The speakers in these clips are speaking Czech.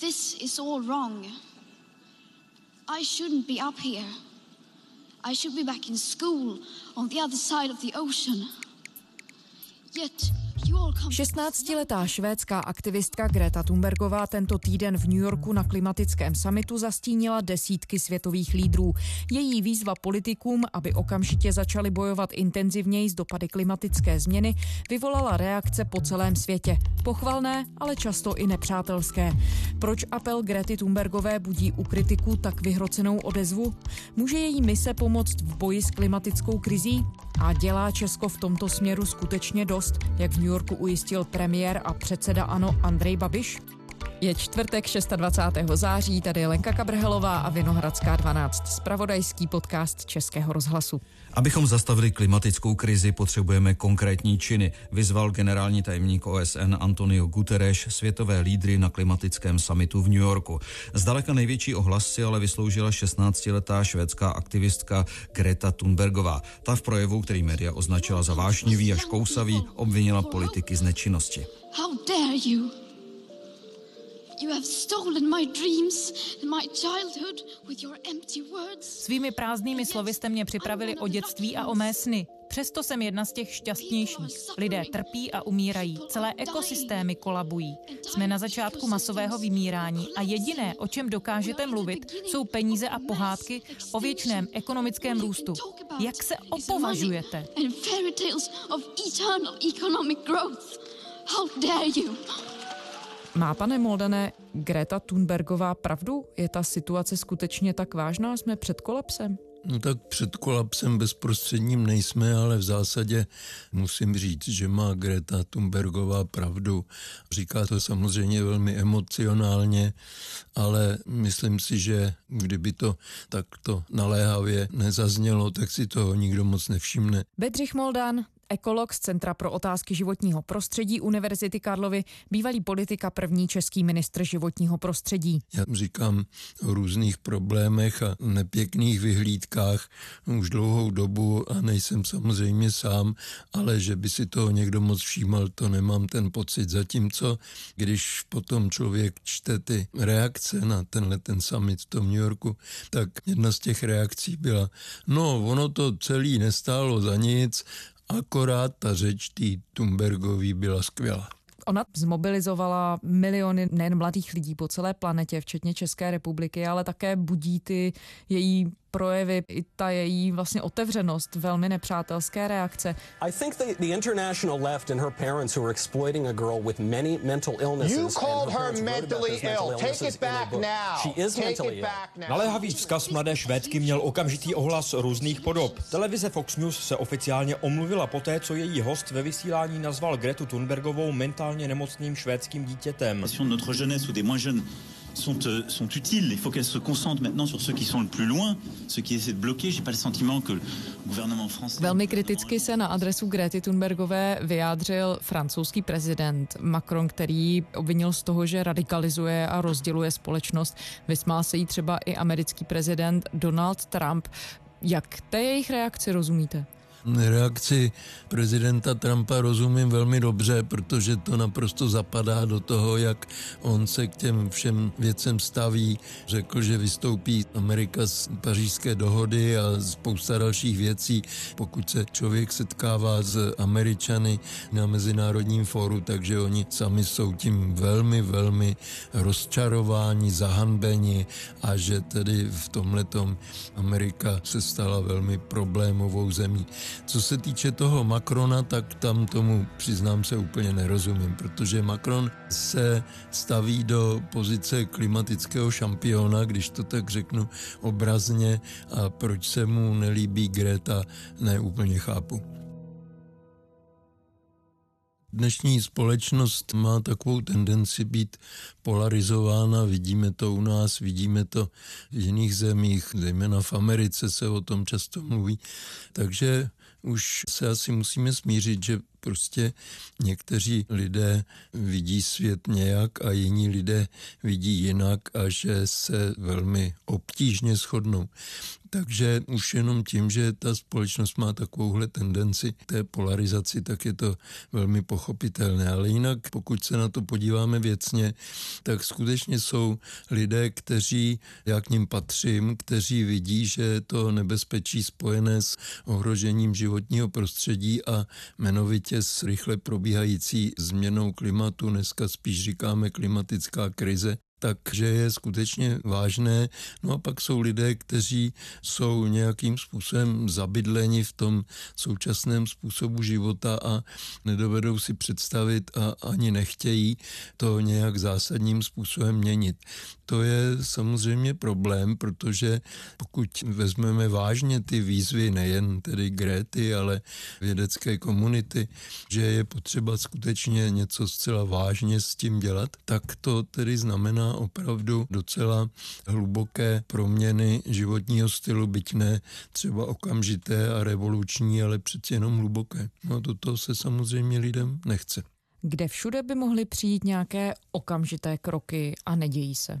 This is all wrong. I shouldn't be up here. I should be back in school on the other side of the ocean. Yet 16-letá švédská aktivistka Greta Thunbergová tento týden v New Yorku na klimatickém samitu zastínila desítky světových lídrů. Její výzva politikům, aby okamžitě začali bojovat intenzivněji s dopady klimatické změny, vyvolala reakce po celém světě. Pochvalné, ale často i nepřátelské. Proč apel Grety Thunbergové budí u kritiků tak vyhrocenou odezvu? Může její mise pomoct v boji s klimatickou krizí? A dělá Česko v tomto směru skutečně dost, jak v New Yorku ujistil premiér a předseda ANO Andrej Babiš? Je čtvrtek 26. září, tady je Lenka Kabrhelová a Vinohradská 12, spravodajský podcast Českého rozhlasu. Abychom zastavili klimatickou krizi, potřebujeme konkrétní činy, vyzval generální tajemník OSN Antonio Guterres světové lídry na klimatickém samitu v New Yorku. Zdaleka největší ohlas si ale vysloužila 16-letá švédská aktivistka Greta Thunbergová. Ta v projevu, který média označila za vášnivý a škousavý, obvinila politiky z nečinnosti. How dare you? Svými prázdnými slovy jste mě připravili o dětství a o mé sny. Přesto jsem jedna z těch šťastnějších. Lidé trpí a umírají, celé ekosystémy kolabují. Jsme na začátku masového vymírání a jediné, o čem dokážete mluvit, jsou peníze a pohádky o věčném ekonomickém růstu. Jak se opovažujete? How dare you? Má, pane Moldané, Greta Thunbergová pravdu? Je ta situace skutečně tak vážná? Jsme před kolapsem? No tak před kolapsem bezprostředním nejsme, ale v zásadě musím říct, že má Greta Thunbergová pravdu. Říká to samozřejmě velmi emocionálně, ale myslím si, že kdyby to takto naléhavě nezaznělo, tak si toho nikdo moc nevšimne. Bedřich Moldan, ekolog z Centra pro otázky životního prostředí Univerzity Karlovy, bývalý politika první český ministr životního prostředí. Já říkám o různých problémech a nepěkných vyhlídkách už dlouhou dobu a nejsem samozřejmě sám, ale že by si toho někdo moc všímal, to nemám ten pocit. Zatímco, když potom člověk čte ty reakce na tenhle ten summit v tom New Yorku, tak jedna z těch reakcí byla, no ono to celý nestálo za nic, Akorát ta řeč tý Tumbergový byla skvělá. Ona zmobilizovala miliony nejen mladých lidí po celé planetě, včetně České republiky, ale také budí ty její projevy, i ta její vlastně otevřenost, velmi nepřátelské reakce. I think the, the international left and her parents who are exploiting a girl with many mental illnesses. You called her mentally ill. Take it back now. She is Take mentally ill. Naléhavý vzkaz mladé švédky měl okamžitý ohlas různých podob. Televize Fox News se oficiálně omluvila poté, co její host ve vysílání nazval Gretu Thunbergovou mentálně nemocným švédským dítětem. Sont, euh, sont utiles. Il faut qu'elles se concentrent maintenant sur ceux qui sont le plus loin, ceux qui essaient de bloquer. J'ai pas le sentiment que le gouvernement français... Velmi kriticky se na adresu Grety Thunbergové vyjádřil francouzský prezident Macron, který obvinil z toho, že radikalizuje a rozděluje společnost. Vysmál se jí třeba i americký prezident Donald Trump. Jak té jejich reakci rozumíte? Reakci prezidenta Trumpa rozumím velmi dobře, protože to naprosto zapadá do toho, jak on se k těm všem věcem staví. Řekl, že vystoupí Amerika z pařížské dohody a spousta dalších věcí. Pokud se člověk setkává s Američany na mezinárodním fóru, takže oni sami jsou tím velmi, velmi rozčarováni, zahanbeni a že tedy v tomhletom Amerika se stala velmi problémovou zemí. Co se týče toho Macrona, tak tam tomu přiznám se úplně nerozumím, protože Macron se staví do pozice klimatického šampiona, když to tak řeknu obrazně, a proč se mu nelíbí Greta, neúplně chápu. Dnešní společnost má takovou tendenci být polarizována, vidíme to u nás, vidíme to v jiných zemích, zejména v Americe se o tom často mluví. Takže už se asi musíme smířit, že prostě někteří lidé vidí svět nějak a jiní lidé vidí jinak a že se velmi obtížně shodnou. Takže už jenom tím, že ta společnost má takovouhle tendenci té polarizaci, tak je to velmi pochopitelné. Ale jinak, pokud se na to podíváme věcně, tak skutečně jsou lidé, kteří, já k ním patřím, kteří vidí, že to nebezpečí spojené s ohrožením životního prostředí a jmenovitě s rychle probíhající změnou klimatu, dneska spíš říkáme klimatická krize, takže je skutečně vážné. No a pak jsou lidé, kteří jsou nějakým způsobem zabydleni v tom současném způsobu života a nedovedou si představit a ani nechtějí to nějak zásadním způsobem měnit. To je samozřejmě problém, protože pokud vezmeme vážně ty výzvy nejen tedy Gréty, ale vědecké komunity, že je potřeba skutečně něco zcela vážně s tím dělat, tak to tedy znamená opravdu docela hluboké proměny životního stylu, byť ne třeba okamžité a revoluční, ale přeci jenom hluboké. No do toho se samozřejmě lidem nechce. Kde všude by mohly přijít nějaké okamžité kroky a nedějí se?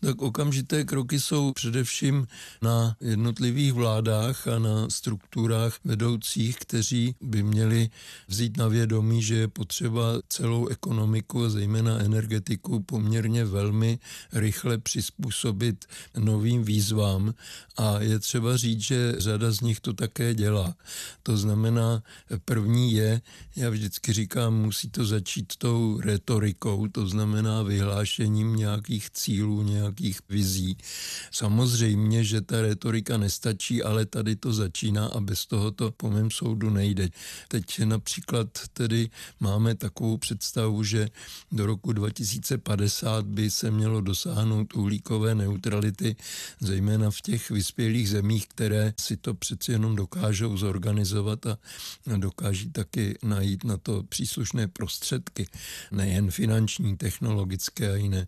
Tak okamžité kroky jsou především na jednotlivých vládách a na strukturách vedoucích, kteří by měli vzít na vědomí, že je potřeba celou ekonomiku a zejména energetiku poměrně velmi rychle přizpůsobit novým výzvám a je třeba říct, že řada z nich to také dělá. To znamená, první je, já vždycky říkám, musí to začít tou retorikou, to znamená vyhlášením nějakých cílů, nějakých vizí. Samozřejmě, že ta retorika nestačí, ale tady to začíná a bez toho to po mém soudu nejde. Teď například tedy máme takovou představu, že do roku 2050 by se mělo dosáhnout uhlíkové neutrality, zejména v těch vyspělých zemích, které si to přeci jenom dokážou zorganizovat a dokáží taky najít na to příslušné prostředky, nejen finanční, technologické a jiné.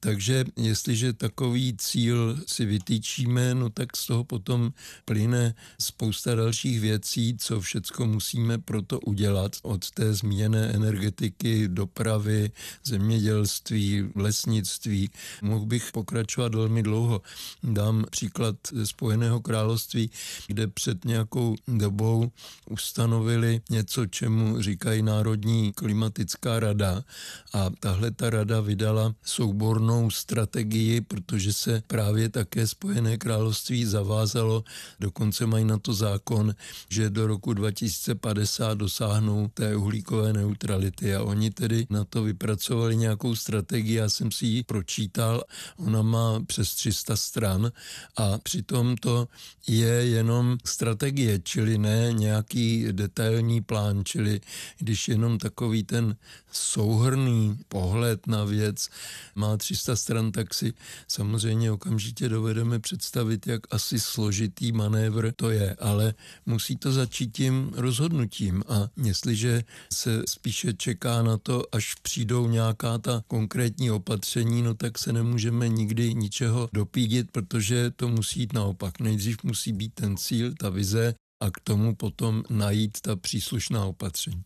Takže jestliže takový cíl si vytýčíme, no tak z toho potom plyne spousta dalších věcí, co všecko musíme proto udělat od té zmíněné energetiky, dopravy, zemědělství, lesnictví. Mohl bych pokračovat velmi dlouho. Dám příklad Spojeného království, kde před nějakou dobou ustanovili něco, čemu říkají Národní klimatická rada a tahle ta rada vydala soubornou strategii, protože se právě také Spojené království zavázalo, dokonce mají na to zákon, že do roku 2050 dosáhnou té uhlíkové neutrality. A oni tedy na to vypracovali nějakou strategii, já jsem si ji pročítal, ona má přes 300 stran. A přitom to je jenom strategie, čili ne nějaký detailní plán, čili když jenom takový ten souhrný pohled na věc má 300 stran, tak si samozřejmě okamžitě dovedeme představit, jak asi složitý manévr to je, ale musí to začít tím rozhodnutím a jestliže se spíše čeká na to, až přijdou nějaká ta konkrétní opatření, no tak se nemůžeme nikdy ničeho dopídit, protože to musí jít naopak. Nejdřív musí být ten cíl, ta vize a k tomu potom najít ta příslušná opatření.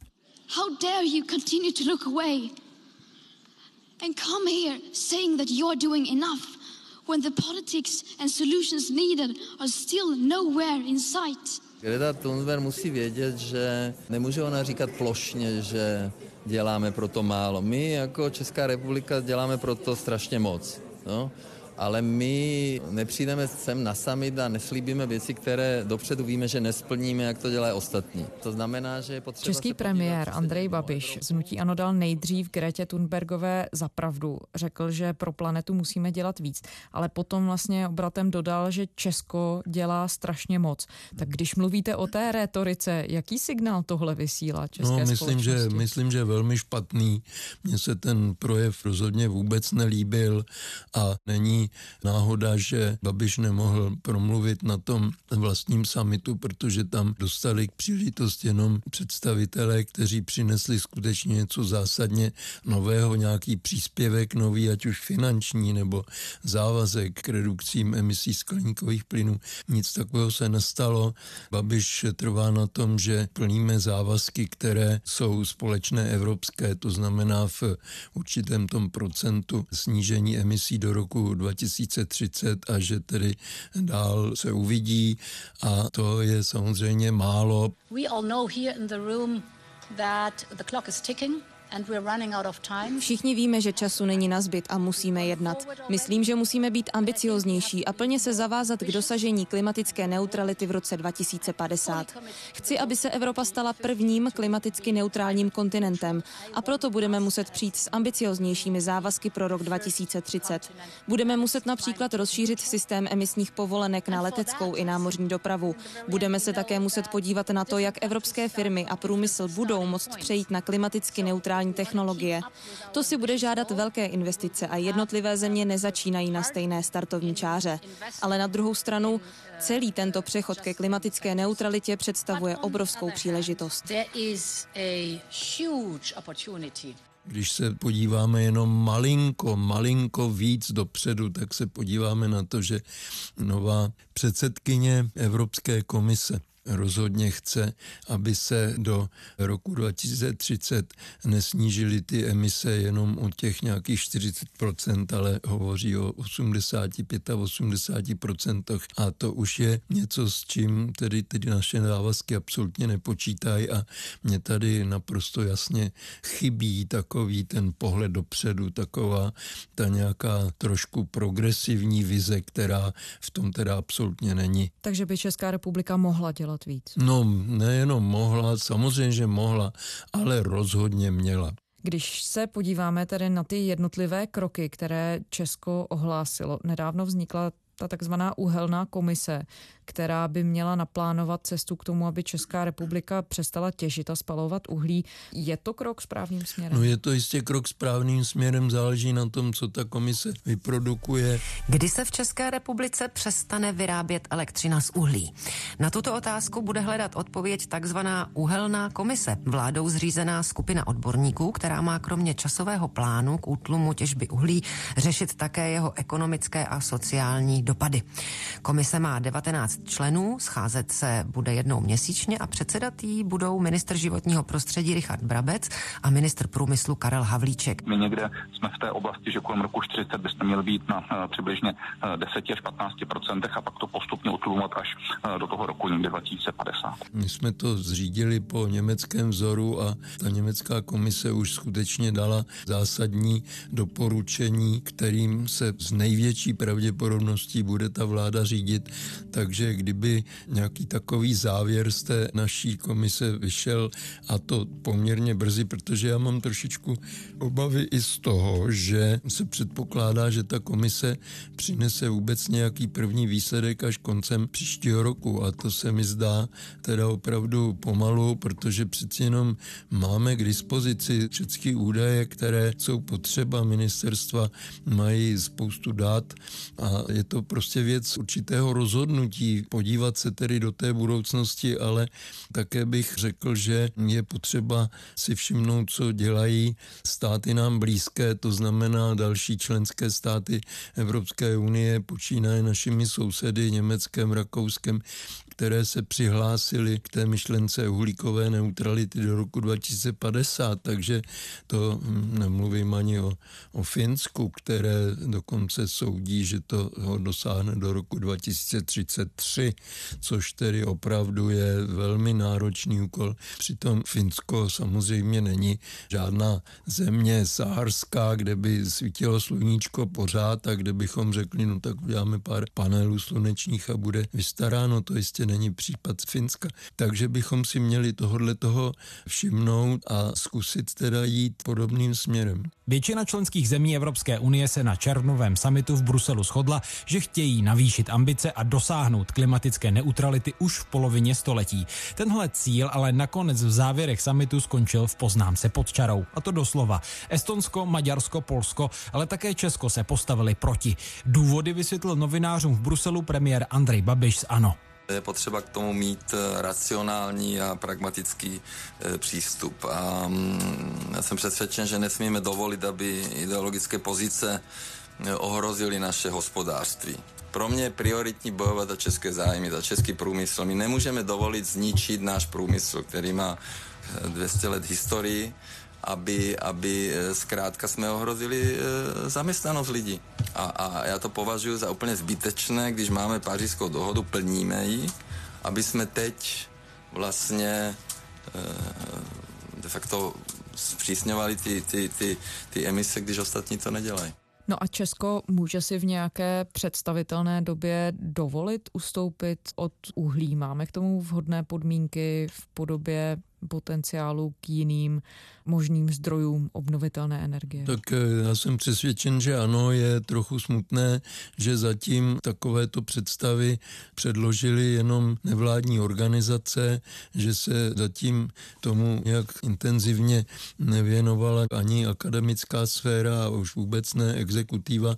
How dare you continue to look away and come here saying that you're doing enough when the politics and solutions needed are still nowhere in sight? Greta Thunberg musí vědět, že nemůže ona říkat plošně, že děláme pro to málo. My jako Česká republika děláme pro to strašně moc. No? Ale my nepřijdeme sem na summit a neslíbíme věci, které dopředu víme, že nesplníme, jak to dělají ostatní. To znamená, že je potřeba... Český premiér Andrej Babiš z Nutí Ano dal nejdřív Gretě Thunbergové za pravdu. Řekl, že pro planetu musíme dělat víc, ale potom vlastně obratem dodal, že Česko dělá strašně moc. Tak když mluvíte o té rétorice, jaký signál tohle vysílá české no, myslím, že, myslím, že velmi špatný. Mně se ten projev rozhodně vůbec nelíbil a není náhoda, že Babiš nemohl promluvit na tom vlastním samitu, protože tam dostali k příležitost jenom představitelé, kteří přinesli skutečně něco zásadně nového, nějaký příspěvek nový, ať už finanční nebo závazek k redukcím emisí skleníkových plynů. Nic takového se nestalo. Babiš trvá na tom, že plníme závazky, které jsou společné evropské, to znamená v určitém tom procentu snížení emisí do roku 2030 a že tedy dál se uvidí a to je samozřejmě málo. We all know here in the room that the clock is ticking. Všichni víme, že času není na zbyt a musíme jednat. Myslím, že musíme být ambicioznější a plně se zavázat k dosažení klimatické neutrality v roce 2050. Chci, aby se Evropa stala prvním klimaticky neutrálním kontinentem a proto budeme muset přijít s ambicioznějšími závazky pro rok 2030. Budeme muset například rozšířit systém emisních povolenek na leteckou i námořní dopravu. Budeme se také muset podívat na to, jak evropské firmy a průmysl budou moct přejít na klimaticky neutrální digitální technologie. To si bude žádat velké investice a jednotlivé země nezačínají na stejné startovní čáře. Ale na druhou stranu celý tento přechod ke klimatické neutralitě představuje obrovskou příležitost. Když se podíváme jenom malinko, malinko víc dopředu, tak se podíváme na to, že nová předsedkyně Evropské komise rozhodně chce, aby se do roku 2030 nesnížily ty emise jenom o těch nějakých 40%, ale hovoří o 85 a 80%. A to už je něco, s čím tedy, tedy naše závazky absolutně nepočítají a mě tady naprosto jasně chybí takový ten pohled dopředu, taková ta nějaká trošku progresivní vize, která v tom teda absolutně není. Takže by Česká republika mohla dělat dělat víc? No, nejenom mohla, samozřejmě, že mohla, ale rozhodně měla. Když se podíváme tedy na ty jednotlivé kroky, které Česko ohlásilo, nedávno vznikla ta takzvaná uhelná komise, která by měla naplánovat cestu k tomu, aby Česká republika přestala těžit a spalovat uhlí. Je to krok správným směrem? No je to jistě krok správným směrem, záleží na tom, co ta komise vyprodukuje. Kdy se v České republice přestane vyrábět elektřina z uhlí? Na tuto otázku bude hledat odpověď takzvaná uhelná komise, vládou zřízená skupina odborníků, která má kromě časového plánu k útlumu těžby uhlí řešit také jeho ekonomické a sociální dopady. Komise má 19 členů, scházet se bude jednou měsíčně a předsedat jí budou minister životního prostředí Richard Brabec a minister průmyslu Karel Havlíček. My někde jsme v té oblasti, že kolem roku 40 byste měl být na uh, přibližně uh, 10 až 15% a pak to postupně utlumovat až uh, do toho roku někde 2050. My jsme to zřídili po německém vzoru a ta německá komise už skutečně dala zásadní doporučení, kterým se z největší pravděpodobností bude ta vláda řídit. Takže kdyby nějaký takový závěr z té naší komise vyšel a to poměrně brzy, protože já mám trošičku obavy i z toho, že se předpokládá, že ta komise přinese vůbec nějaký první výsledek až koncem příštího roku a to se mi zdá teda opravdu pomalu, protože přeci jenom máme k dispozici všechny údaje, které jsou potřeba. Ministerstva mají spoustu dat a je to prostě věc určitého rozhodnutí, podívat se tedy do té budoucnosti, ale také bych řekl, že je potřeba si všimnout, co dělají státy nám blízké, to znamená další členské státy Evropské unie, počínaje našimi sousedy Německem, Rakouskem, které se přihlásily k té myšlence uhlíkové neutrality do roku 2050, takže to hm, nemluvím ani o, o Finsku, které dokonce soudí, že to ho dosáhne do roku 2033, což tedy opravdu je velmi náročný úkol. Přitom Finsko samozřejmě není žádná země saharská, kde by svítilo sluníčko pořád a kde bychom řekli, no tak uděláme pár panelů slunečních a bude vystaráno, to jistě není případ Finska. Takže bychom si měli tohodle toho všimnout a zkusit teda jít podobným směrem. Většina členských zemí Evropské unie se na červnovém samitu v Bruselu shodla, že chtějí navýšit ambice a dosáhnout klimatické neutrality už v polovině století. Tenhle cíl ale nakonec v závěrech samitu skončil v poznámce pod čarou. A to doslova. Estonsko, Maďarsko, Polsko, ale také Česko se postavili proti. Důvody vysvětlil novinářům v Bruselu premiér Andrej Babiš z ANO. Je potřeba k tomu mít eh, racionální a pragmatický eh, přístup. A mm, já jsem přesvědčen, že nesmíme dovolit, aby ideologické pozice eh, ohrozily naše hospodářství. Pro mě je prioritní bojovat za české zájmy, za český průmysl. My nemůžeme dovolit zničit náš průmysl, který má 200 let historii aby, aby eh, zkrátka jsme ohrozili eh, zaměstnanost lidí. A, a já to považuji za úplně zbytečné, když máme pařížskou dohodu, plníme ji, aby jsme teď vlastně eh, de facto zpřísňovali ty, ty, ty, ty emise, když ostatní to nedělají. No a Česko může si v nějaké představitelné době dovolit ustoupit od uhlí? Máme k tomu vhodné podmínky v podobě potenciálu k jiným možným zdrojům obnovitelné energie? Tak eh, já jsem přesvědčen, že ano, je trochu smutné, že zatím takovéto představy předložili jenom nevládní organizace, že se zatím tomu nějak intenzivně nevěnovala ani akademická sféra a už vůbec ne exekutiva,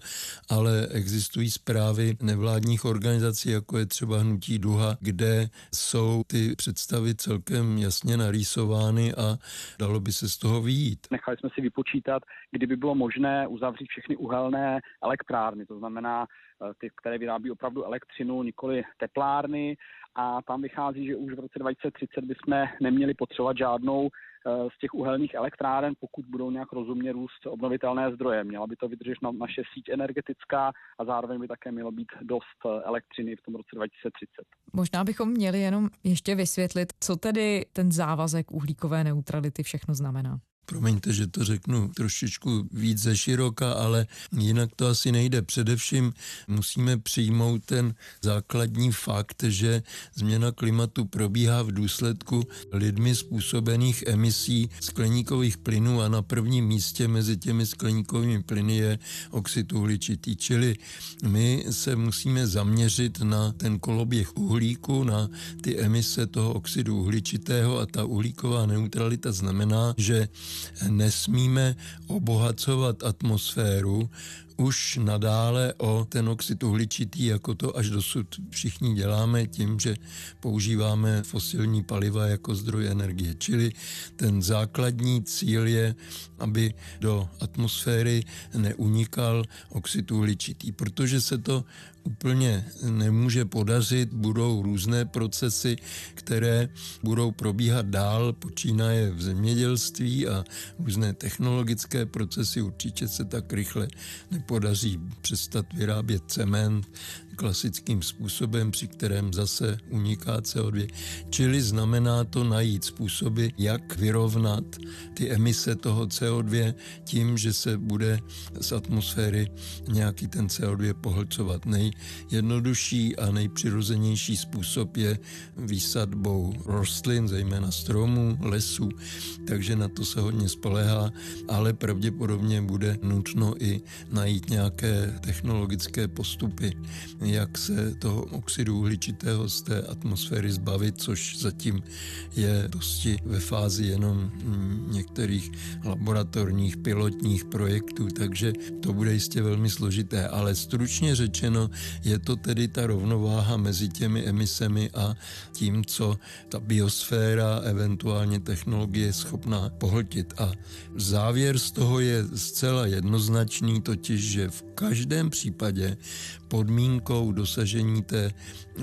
ale existují zprávy nevládních organizací, jako je třeba Hnutí Duha, kde jsou ty představy celkem jasně narýsovány a dalo by se z toho výjít. Nechali jsme si vypočítat, kdyby bylo možné uzavřít všechny uhelné elektrárny, to znamená eh, ty, které vyrábí opravdu elektřinu, nikoli teplárny a tam vychází, že už v roce 2030 bychom neměli potřebovat žádnou z těch uhelných elektráren, pokud budou nějak rozumně růst obnovitelné zdroje. Měla by to vydržet na naše síť energetická a zároveň by také mělo být dost eh, elektřiny v tom roce 2030. Možná bychom měli jenom ještě vysvětlit, co tedy ten závazek uhlíkové neutrality všechno znamená. Promiňte, že to řeknu trošičku víc ze široka, ale jinak to asi nejde. Především musíme přijmout ten základní fakt, že změna klimatu probíhá v důsledku lidmi způsobených emisí skleníkových plynů a na prvním místě mezi těmi skleníkovými plyny je oxid uhličitý. Čili my se musíme zaměřit na ten koloběh uhlíku, na ty emise toho oxidu uhličitého a ta uhlíková neutralita znamená, že nesmíme obohacovat atmosféru už nadále o ten oxid uhličitý, jako to až dosud všichni děláme tím, že používáme fosilní paliva jako zdroj energie. Čili ten základní cíl je, aby do atmosféry neunikal oxid uhličitý, protože se to úplně nemůže podařit, budou různé procesy, které budou probíhat dál, počínaje v zemědělství a různé technologické procesy určitě se tak rychle nepodaří přestat vyrábět cement, klasickým způsobem, při kterém zase uniká CO2. Čili znamená to najít způsoby, jak vyrovnat ty emise toho CO2 tím, že se bude z atmosféry nějaký ten CO2 pohlcovat. Nejjednodušší a nejpřirozenější způsob je výsadbou rostlin, zejména stromů, lesů, takže na to se hodně spolehá, ale pravděpodobně bude nutno i najít nějaké technologické postupy, jak se toho oxidu uhličitého z té atmosféry zbavit, což zatím je dosti ve fázi jenom některých laboratorních pilotních projektů, takže to bude jistě velmi složité, ale stručně řečeno je to tedy ta rovnováha mezi těmi emisemi a tím, co ta biosféra, eventuálně technologie je schopná pohltit. A závěr z toho je zcela jednoznačný, totiž, že v každém případě podmínkou dosažení té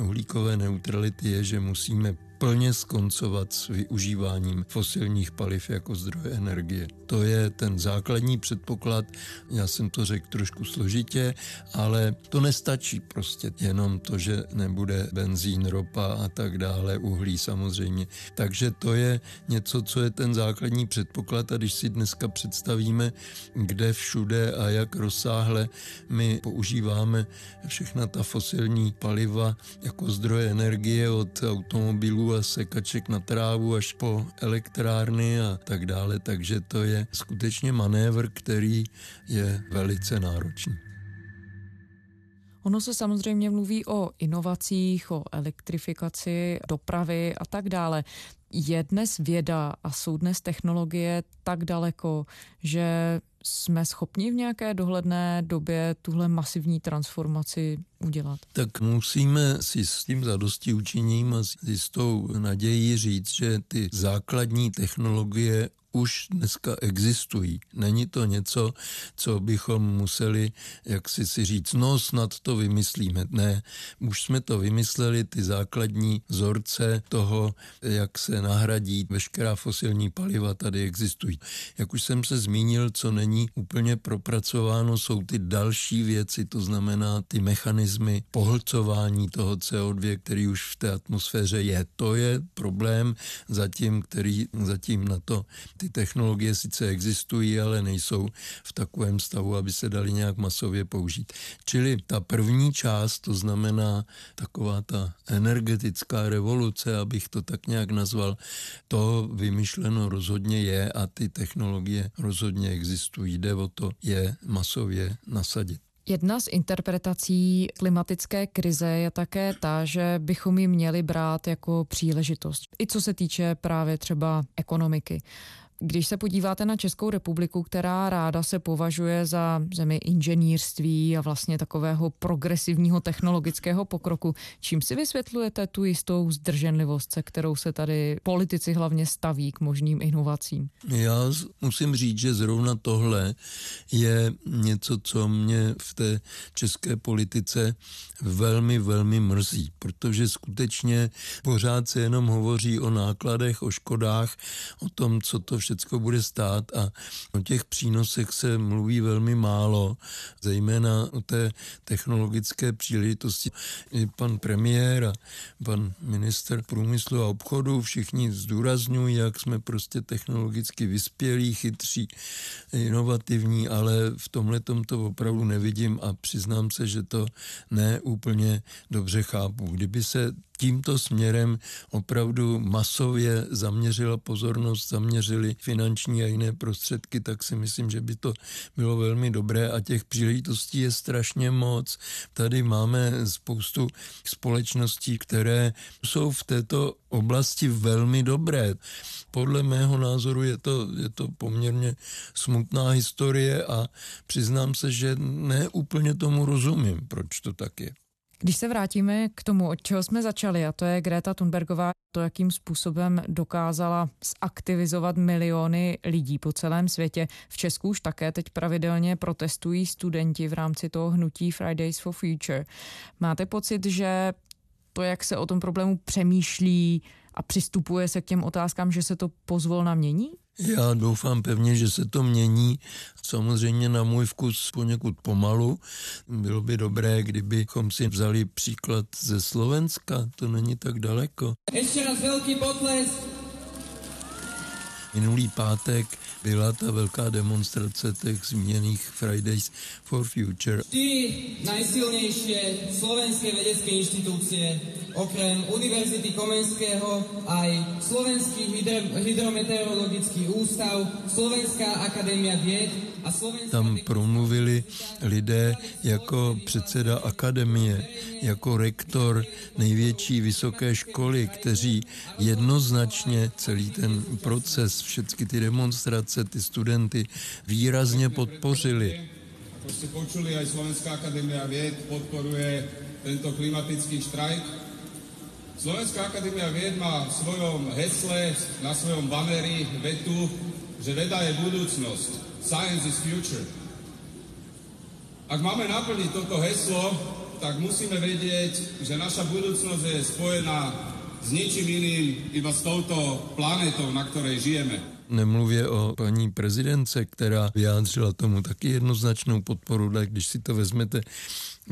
uhlíkové neutrality je, že musíme plně skoncovat s využíváním fosilních paliv jako zdroje energie. To je ten základní předpoklad. Já jsem to řekl trošku složitě, ale to nestačí prostě jenom to, že nebude benzín, ropa a tak dále, uhlí samozřejmě. Takže to je něco, co je ten základní předpoklad a když si dneska představíme, kde všude a jak rozsáhle my používáme všechna ta fosilní paliva jako zdroje energie od automobilů a sekaček na trávu až po elektrárny a tak dále, takže to je skutečně manévr, který je velice náročný. Ono se samozřejmě mluví o inovacích, o elektrifikaci dopravy a tak dále. Je dnes věda a jsou dnes technologie tak daleko, že jsme schopni v nějaké dohledné době tuhle masivní transformaci udělat? Tak musíme si s tím zadosti učiním a s jistou nadějí říct, že ty základní technologie už dneska existují. Není to něco, co bychom museli, jak si si říct, no snad to vymyslíme. Ne, už jsme to vymysleli, ty základní vzorce toho, jak se nahradí veškerá fosilní paliva tady existují. Jak už jsem se zmínil, co není úplně propracováno, jsou ty další věci, to znamená ty mechanismy pohlcování toho CO2, který už v té atmosféře je. To je problém zatím, který zatím na to ty technologie sice existují, ale nejsou v takovém stavu, aby se dali nějak masově použít. Čili ta první část, to znamená taková ta energetická revoluce, abych to tak nějak nazval, to vymyšleno rozhodně je a ty technologie rozhodně existují. Jde o to je masově nasadit. Jedna z interpretací klimatické krize je také ta, že bychom ji měli brát jako příležitost. I co se týče právě třeba ekonomiky. Když se podíváte na Českou republiku, která ráda se považuje za zemi inženýrství a vlastně takového progresivního technologického pokroku, čím si vysvětlujete tu jistou zdrženlivost, se kterou se tady politici hlavně staví k možným inovacím? Já musím říct, že zrovna tohle je něco, co mě v té české politice velmi, velmi mrzí, protože skutečně pořád se jenom hovoří o nákladech, o škodách, o tom, co to všecko bude stát a o těch přínosech se mluví velmi málo, zejména o té technologické příležitosti. I pan premiér a pan minister průmyslu a obchodu všichni zdůrazňují, jak jsme prostě technologicky vyspělí, chytří, inovativní, ale v tomhle to opravdu nevidím a přiznám se, že to ne úplně dobře chápu. Kdyby se tímto směrem opravdu masově zaměřila pozornost, zaměřili finanční a jiné prostředky, tak si myslím, že by to bylo velmi dobré a těch příležitostí je strašně moc. Tady máme spoustu společností, které jsou v této oblasti velmi dobré. Podle mého názoru je to, je to poměrně smutná historie a přiznám se, že ne úplně tomu rozumím, proč to tak je. Když se vrátíme k tomu, od čeho jsme začali, a to je Greta Thunbergová, to, jakým způsobem dokázala zaktivizovat miliony lidí po celém světě. V Česku už také teď pravidelně protestují studenti v rámci toho hnutí Fridays for Future. Máte pocit, že to, jak se o tom problému přemýšlí a přistupuje se k těm otázkám, že se to pozvolna mění? Já doufám pevně, že se to mění. Samozřejmě na můj vkus poněkud pomalu. Bylo by dobré, kdybychom si vzali příklad ze Slovenska. To není tak daleko. Ještě raz velký potlesk. Minulý pátek byla ta velká demonstrace těch zmíněných Fridays for Future. Štyri najsilnejšie slovenské vedecké inštitúcie, okrem Univerzity Komenského, aj Slovenský hydro- hydrometeorologický ústav, Slovenská akadémia vied a Slovenská... Tam promluvili lidé jako předseda akademie, jako rektor největší vysoké školy, kteří jednoznačně celý ten proces, všechny ty demonstrace, ty studenty výrazně podpořili. Ako ste počuli, aj Slovenská akadémia vied podporuje tento klimatický štrajk. Slovenská akadémia vied má v svojom hesle, na svojom baneri vetu, že veda je budúcnosť. Science is future. Ak máme naplniť toto heslo, tak musíme vedieť, že naša budúcnosť je spojená s ničím iným, iba s touto planetou, na ktorej žijeme. Nemluvě o paní prezidence, která vyjádřila tomu taky jednoznačnou podporu, tak když si to vezmete,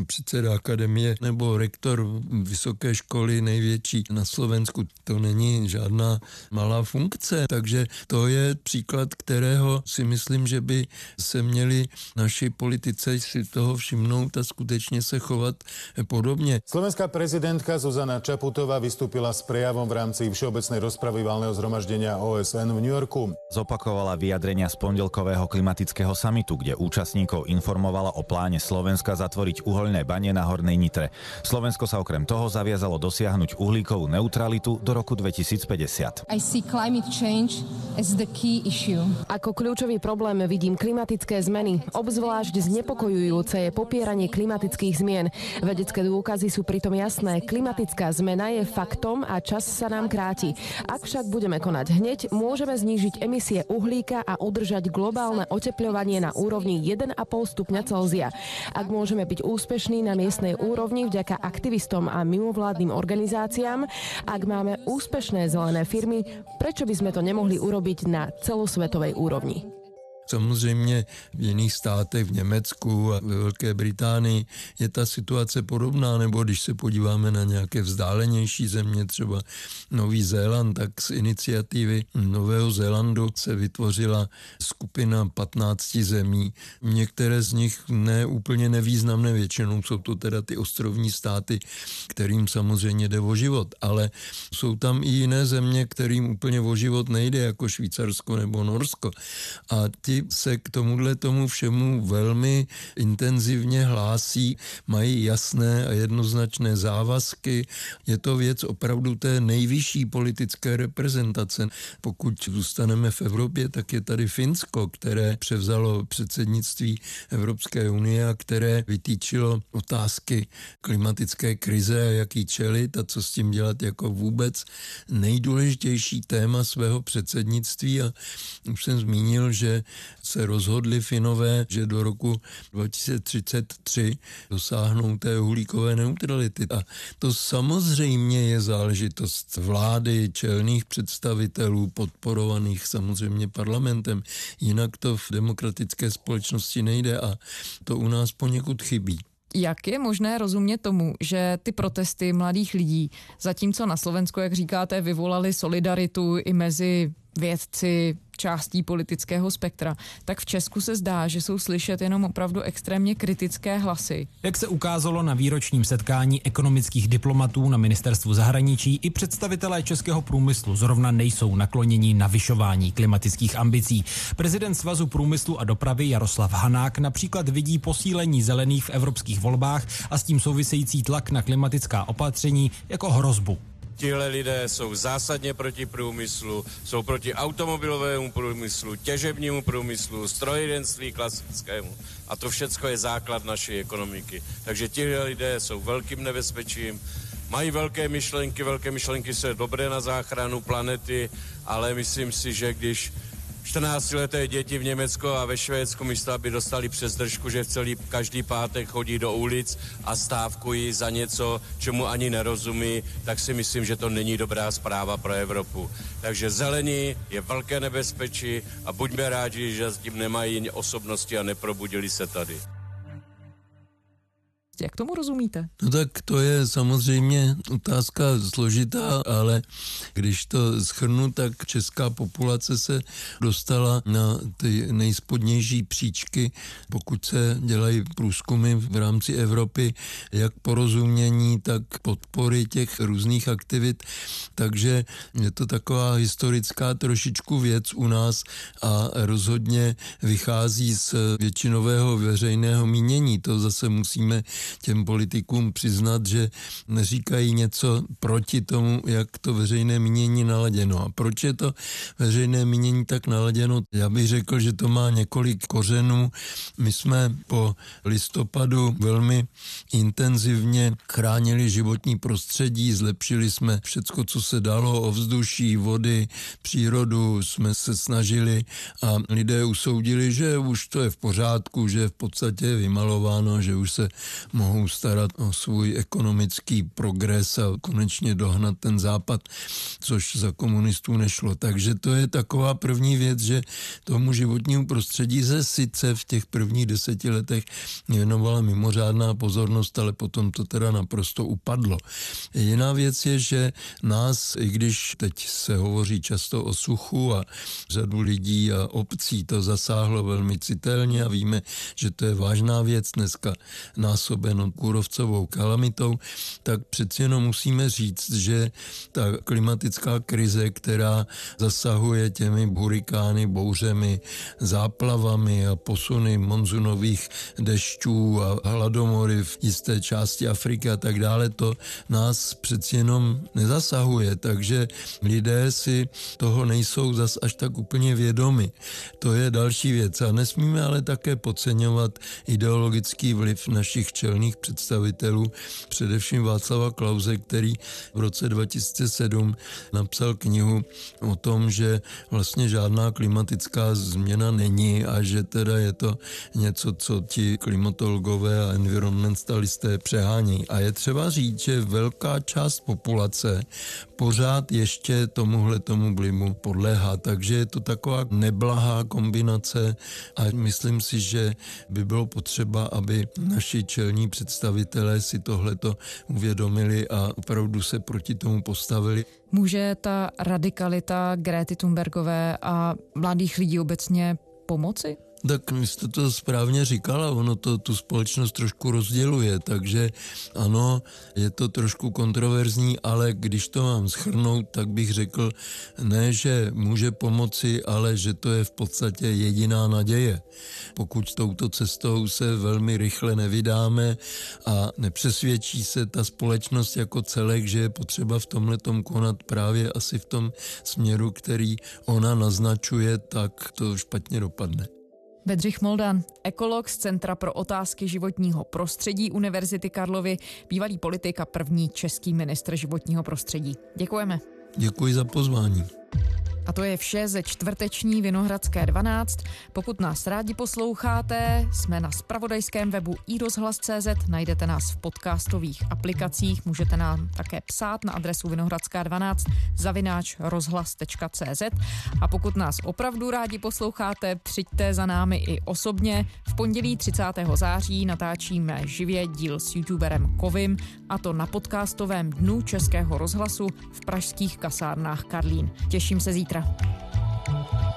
předseda akademie nebo rektor vysoké školy největší na Slovensku. To není žádná malá funkce, takže to je příklad, kterého si myslím, že by se měli naši politici si toho všimnout a skutečně se chovat podobně. Slovenská prezidentka Zuzana Čaputová vystúpila s prejavom v rámci všeobecnej rozpravy valného zhromaždenia OSN v New Yorku. Zopakovala vyjadrenia z pondelkového klimatického samitu, kde účastníkov informovala o pláne Slovenska zatvoriť uhol uholné bane na Hornej Nitre. Slovensko sa okrem toho zaviazalo dosiahnuť uhlíkovú neutralitu do roku 2050. I see climate change as the key issue. Ako kľúčový problém vidím klimatické zmeny. Obzvlášť znepokojujúce je popieranie klimatických zmien. Vedecké dôkazy sú pritom jasné. Klimatická zmena je faktom a čas sa nám kráti. Ak však budeme konať hneď, môžeme znížiť emisie uhlíka a udržať globálne otepľovanie na úrovni 1,5 stupňa Celzia. Ak môžeme byť úspešní na miestnej úrovni vďaka aktivistom a mimovládnym organizáciám. Ak máme úspešné zelené firmy, prečo by sme to nemohli urobiť na celosvetovej úrovni? Samozřejmě v jiných státech, v Německu a ve Velké Británii je ta situace podobná, nebo když se podíváme na nějaké vzdálenější země, třeba Nový Zéland, tak z iniciativy Nového Zélandu se vytvořila skupina 15 zemí. Některé z nich ne úplně nevýznamné, většinou jsou to teda ty ostrovní státy, kterým samozřejmě jde o život, ale jsou tam i jiné země, kterým úplně o život nejde, jako Švýcarsko nebo Norsko. A ti se k tomuhle tomu všemu velmi intenzivně hlásí, mají jasné a jednoznačné závazky. Je to věc opravdu té nejvyšší politické reprezentace. Pokud zůstaneme v Evropě, tak je tady Finsko, které převzalo předsednictví Evropské unie a které vytýčilo otázky klimatické krize a jaký čelit a co s tím dělat jako vůbec nejdůležitější téma svého předsednictví a už jsem zmínil, že se rozhodli Finové, že do roku 2033 dosáhnou té uhlíkové neutrality. A to samozřejmě je záležitost vlády, čelných představitelů, podporovaných samozřejmě parlamentem. Jinak to v demokratické společnosti nejde a to u nás poněkud chybí. Jak je možné rozumět tomu, že ty protesty mladých lidí, zatímco na Slovensku, jak říkáte, vyvolali solidaritu i mezi vědci, částí politického spektra, tak v Česku se zdá, že jsou slyšet jenom opravdu extrémně kritické hlasy. Jak se ukázalo na výročním setkání ekonomických diplomatů na ministerstvu zahraničí, i představitelé českého průmyslu zrovna nejsou naklonění navyšování klimatických ambicí. Prezident Svazu průmyslu a dopravy Jaroslav Hanák například vidí posílení zelených v evropských volbách a s tím související tlak na klimatická opatření jako hrozbu. Tihle lidé jsou zásadně proti průmyslu, jsou proti automobilovému průmyslu, těžebnímu průmyslu, strojírenství klasickému. A to všechno je základ naší ekonomiky. Takže tihle lidé jsou velkým nebezpečím, mají velké myšlenky, velké myšlenky jsou dobré na záchranu planety, ale myslím si, že když 14-leté děti v Německu a ve Švédsku místo, aby dostali přes držku, že v celý každý pátek chodí do ulic a stávkují za něco, čemu ani nerozumí, tak si myslím, že to není dobrá zpráva pro Evropu. Takže zelení je velké nebezpečí a buďme rádi, že s tím nemají osobnosti a neprobudili se tady. Jak tomu rozumíte? No tak to je samozřejmě otázka složitá, ale když to schrnu, tak česká populace se dostala na ty nejspodnější příčky, pokud se dělají průzkumy v rámci Evropy, jak porozumění, tak podpory těch různých aktivit. Takže je to taková historická trošičku věc u nás a rozhodně vychází z většinového veřejného mínění. To zase musíme těm politikům přiznat, že neříkají něco proti tomu, jak to veřejné mínění naladěno. A proč je to veřejné mínění tak naladěno? Já bych řekl, že to má několik kořenů. My jsme po listopadu velmi intenzivně chránili životní prostředí, zlepšili jsme všecko, co se dalo, ovzduší, vody, přírodu jsme se snažili a lidé usoudili, že už to je v pořádku, že v podstatě je vymalováno, že už se mohou starat o svůj ekonomický progres a konečně dohnat ten západ, což za komunistů nešlo. Takže to je taková první věc, že tomu životnímu prostředí se sice v těch prvních deseti letech věnovala mimořádná pozornost, ale potom to teda naprosto upadlo. Jiná věc je, že nás, i když teď se hovoří často o suchu a řadu lidí a obcí to zasáhlo velmi citelně a víme, že to je vážná věc dneska násobeno kůrovcovou kalamitou, tak přeci jenom musíme říct, že ta klimatická krize, která zasahuje těmi hurikány, bouřemi, záplavami a posuny monzunových dešťů a hladomory v jisté části Afriky a tak dále, to nás přeci jenom nezasahuje, takže lidé si toho nejsou zas až tak úplně vědomi. To je další věc. A nesmíme ale také podceňovat ideologický vliv našich čelných představitelů, především Václava Klauze, který v roce 2007 napsal knihu o tom, že vlastně žádná klimatická změna není a že teda je to něco, co ti klimatologové a environmentalisté přehání. A je třeba říct, že velká část populace pořád ještě tomuhle tomu blimu podléhá. Takže je to taková neblahá kombinace a myslím si, že by bylo potřeba, aby naši čelní představitelé si tohleto uvědomili a opravdu se proti tomu postavili. Může ta radikalita Gréty Thunbergové a mladých lidí obecně pomoci? Tak vy jste to správně říkala, ono to tu společnost trošku rozděluje, takže ano, je to trošku kontroverzní, ale když to mám schrnout, tak bych řekl ne, že může pomoci, ale že to je v podstatě jediná naděje. Pokud touto cestou se velmi rychle nevydáme a nepřesvědčí se ta společnost jako celek, že je potřeba v tomhle konat právě asi v tom směru, který ona naznačuje, tak to špatně dopadne. Bedřich Moldan, ekolog z Centra pro otázky životního prostředí Univerzity Karlovy, bývalý politik a první český ministr životního prostředí. Děkujeme. Děkuji za pozvání. A to je vše ze čtvrteční Vinohradské 12. Pokud nás rádi posloucháte, jsme na spravodajském webu iRozhlas.cz, najdete nás v podcastových aplikacích, můžete nám také psát na adresu Vinohradská 12 zavináč rozhlas.cz a pokud nás opravdu rádi posloucháte, přijďte za námi i osobně. V pondělí 30. září natáčíme živě díl s youtuberem Kovim a to na podcastovém dnu Českého rozhlasu v pražských kasárnách Karlín. Těším se zítra. otra.